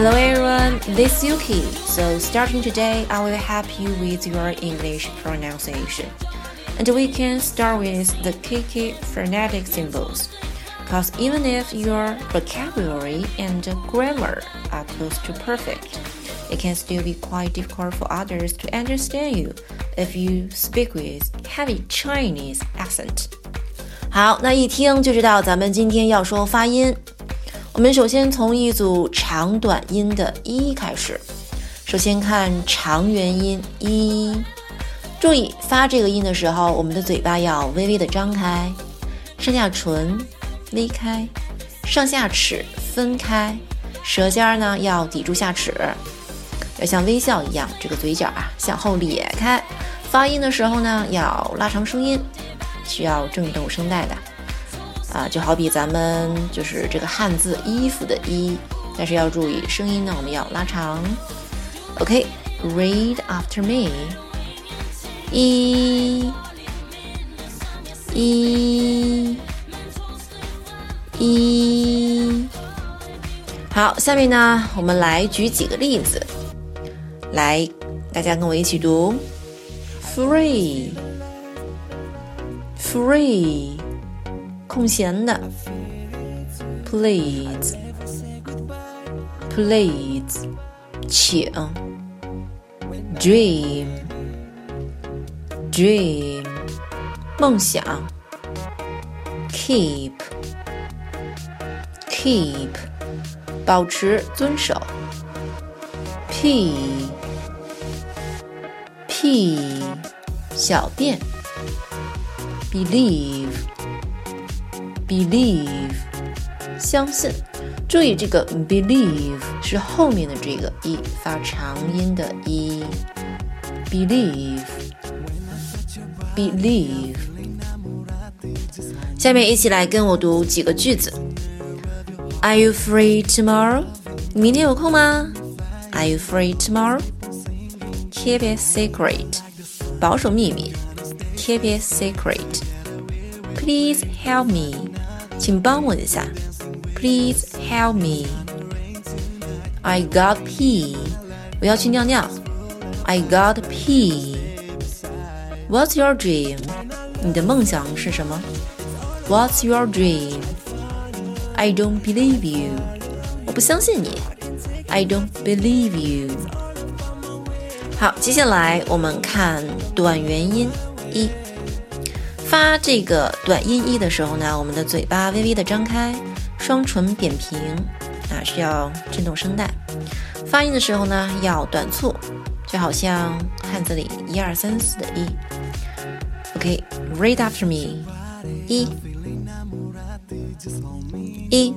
Hello everyone, this is Yuki. So starting today, I will help you with your English pronunciation. And we can start with the key phonetic symbols. Cause even if your vocabulary and grammar are close to perfect, it can still be quite difficult for others to understand you if you speak with heavy Chinese accent. 好，那一听就知道咱们今天要说发音。 我们首先从一组长短音的“一”开始。首先看长元音“一”，注意发这个音的时候，我们的嘴巴要微微的张开，上下唇微开，上下齿分开，舌尖呢要抵住下齿，要像微笑一样，这个嘴角啊向后咧开。发音的时候呢，要拉长声音。需要震动声带的啊，就好比咱们就是这个汉字衣服的衣，但是要注意声音呢，我们要拉长。OK，read after me，一，一，一。好，下面呢，我们来举几个例子，来，大家跟我一起读，free，free。空闲的，please please 请，dream dream 梦想，keep keep 保持遵守，p p 小便。believe believe 相信，注意这个 believe 是后面的这个一发长音的一 believe believe。下面一起来跟我读几个句子。Are you free tomorrow？你明天有空吗？Are you free tomorrow？Keep it secret，保守秘密。keep it secret. Please help me. 请帮我一下。Please help me. I got pee. 我要去尿尿。I got pee. What's your dream? 你的梦想是什么？What's your dream? I don't believe you. 我不相信你。I don't believe you. 好，接下来我们看短元音。一 发这个短音一的时候呢，我们的嘴巴微微的张开，双唇扁平啊，需要震动声带。发音的时候呢，要短促，就好像汉字里一二三四的一。OK，read after me，一，一，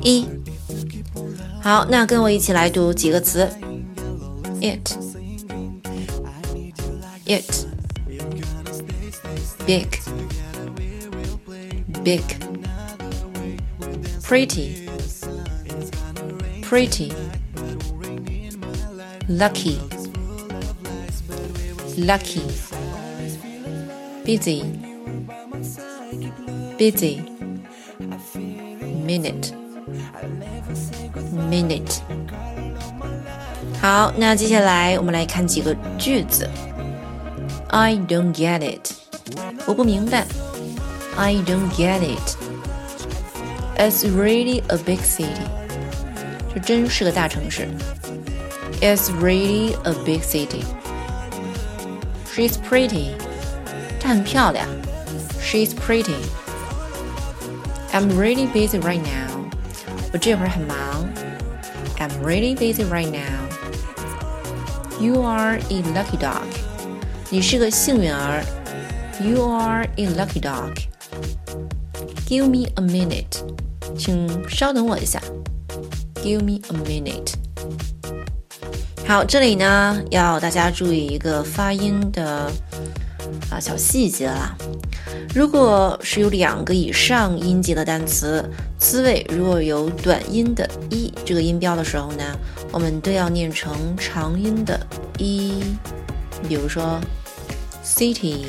一。好，那跟我一起来读几个词，it。it big big pretty pretty lucky lucky busy busy minute minute 好，那接下来我们来看几个句子。I don't get it. 我不明白。I don't get it. It's really a big city. 这真是个大城市。It's really a big city. She's pretty. 她很漂亮。She's pretty. I'm really busy right now. 我这会儿很忙。I'm really busy right now. You are a lucky dog. 你是个幸运儿。 You are a lucky dog. Give me a minute. 请稍等我一下。Give me a minute. 好，这里呢要大家注意一个发音的啊小细节啦。如果是有两个以上音节的单词，词尾如果有短音的“一”这个音标的时候呢，我们都要念成长音的“一”。比如说。city,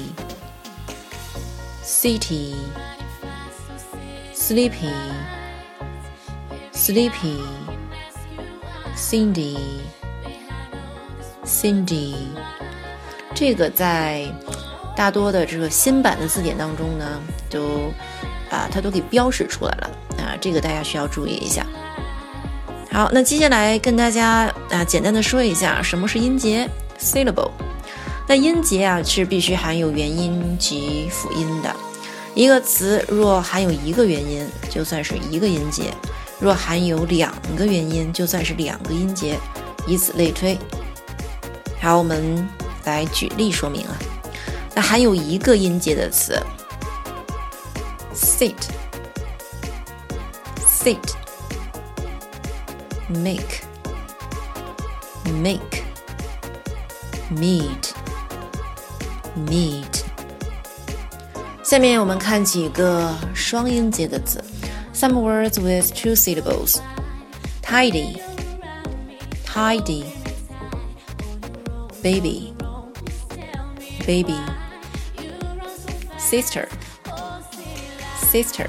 city, sleepy, sleepy，Cindy，Cindy，这个在大多的这个新版的字典当中呢，都啊，它都给标识出来了啊，这个大家需要注意一下。好，那接下来跟大家啊简单的说一下什么是音节 syllable。那音节啊是必须含有元音及辅音的。一个词若含有一个元音，就算是一个音节；若含有两个元音，就算是两个音节，以此类推。好，我们来举例说明啊。那含有一个音节的词：sit，sit，make，make，meet。Meet。下面我们看几个双音节的字。Some words with two syllables. Tidy, tidy. Baby, baby. Sister, sister.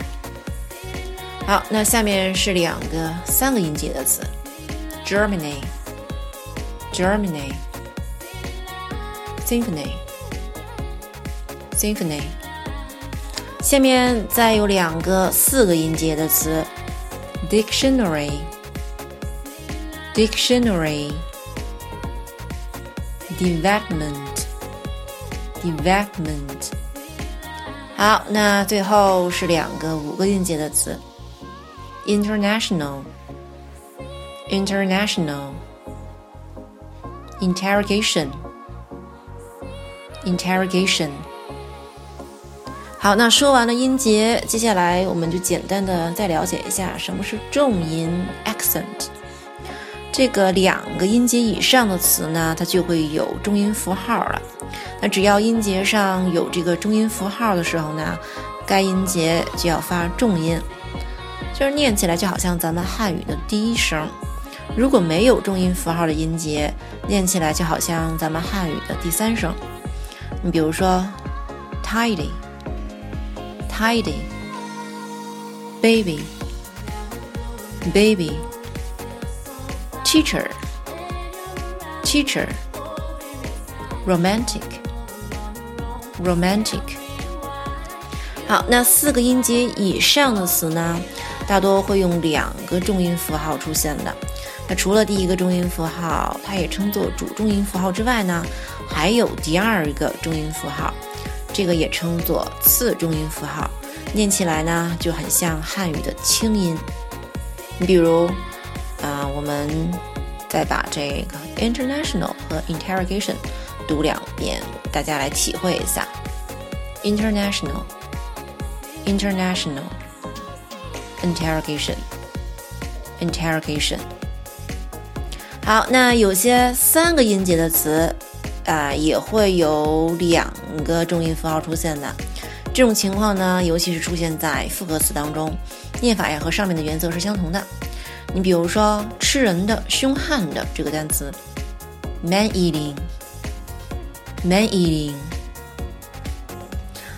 好，那下面是两个三个音节的词：Germany, Germany. Symphony。Symphony， 下面再有两个四个音节的词：dictionary，dictionary，development，development。好，那最后是两个五个音节的词：international，international，interrogation，interrogation。好，那说完了音节，接下来我们就简单的再了解一下什么是重音 accent。这个两个音节以上的词呢，它就会有重音符号了。那只要音节上有这个重音符号的时候呢，该音节就要发重音，就是念起来就好像咱们汉语的第一声。如果没有重音符号的音节，念起来就好像咱们汉语的第三声。你比如说，tidy。Tidy, baby, baby, teacher, teacher, romantic, romantic。好，那四个音节以上的词呢，大多会用两个重音符号出现的。那除了第一个重音符号，它也称作主重音符号之外呢，还有第二个重音符号。这个也称作次中音符号，念起来呢就很像汉语的清音。你比如，啊，我们再把这个 international 和 interrogation 读两遍，大家来体会一下。international，international，interrogation，interrogation。好，那有些三个音节的词。啊，也会有两个重音符号出现的。这种情况呢，尤其是出现在复合词当中，念法呀和上面的原则是相同的。你比如说，吃人的、凶悍的这个单词，man-eating，man eating。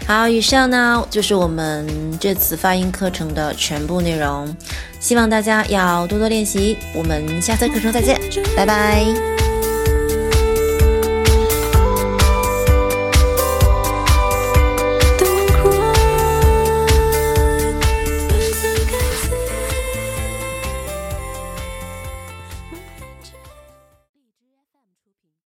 好，以上呢就是我们这次发音课程的全部内容，希望大家要多多练习。我们下次课程再见，拜拜。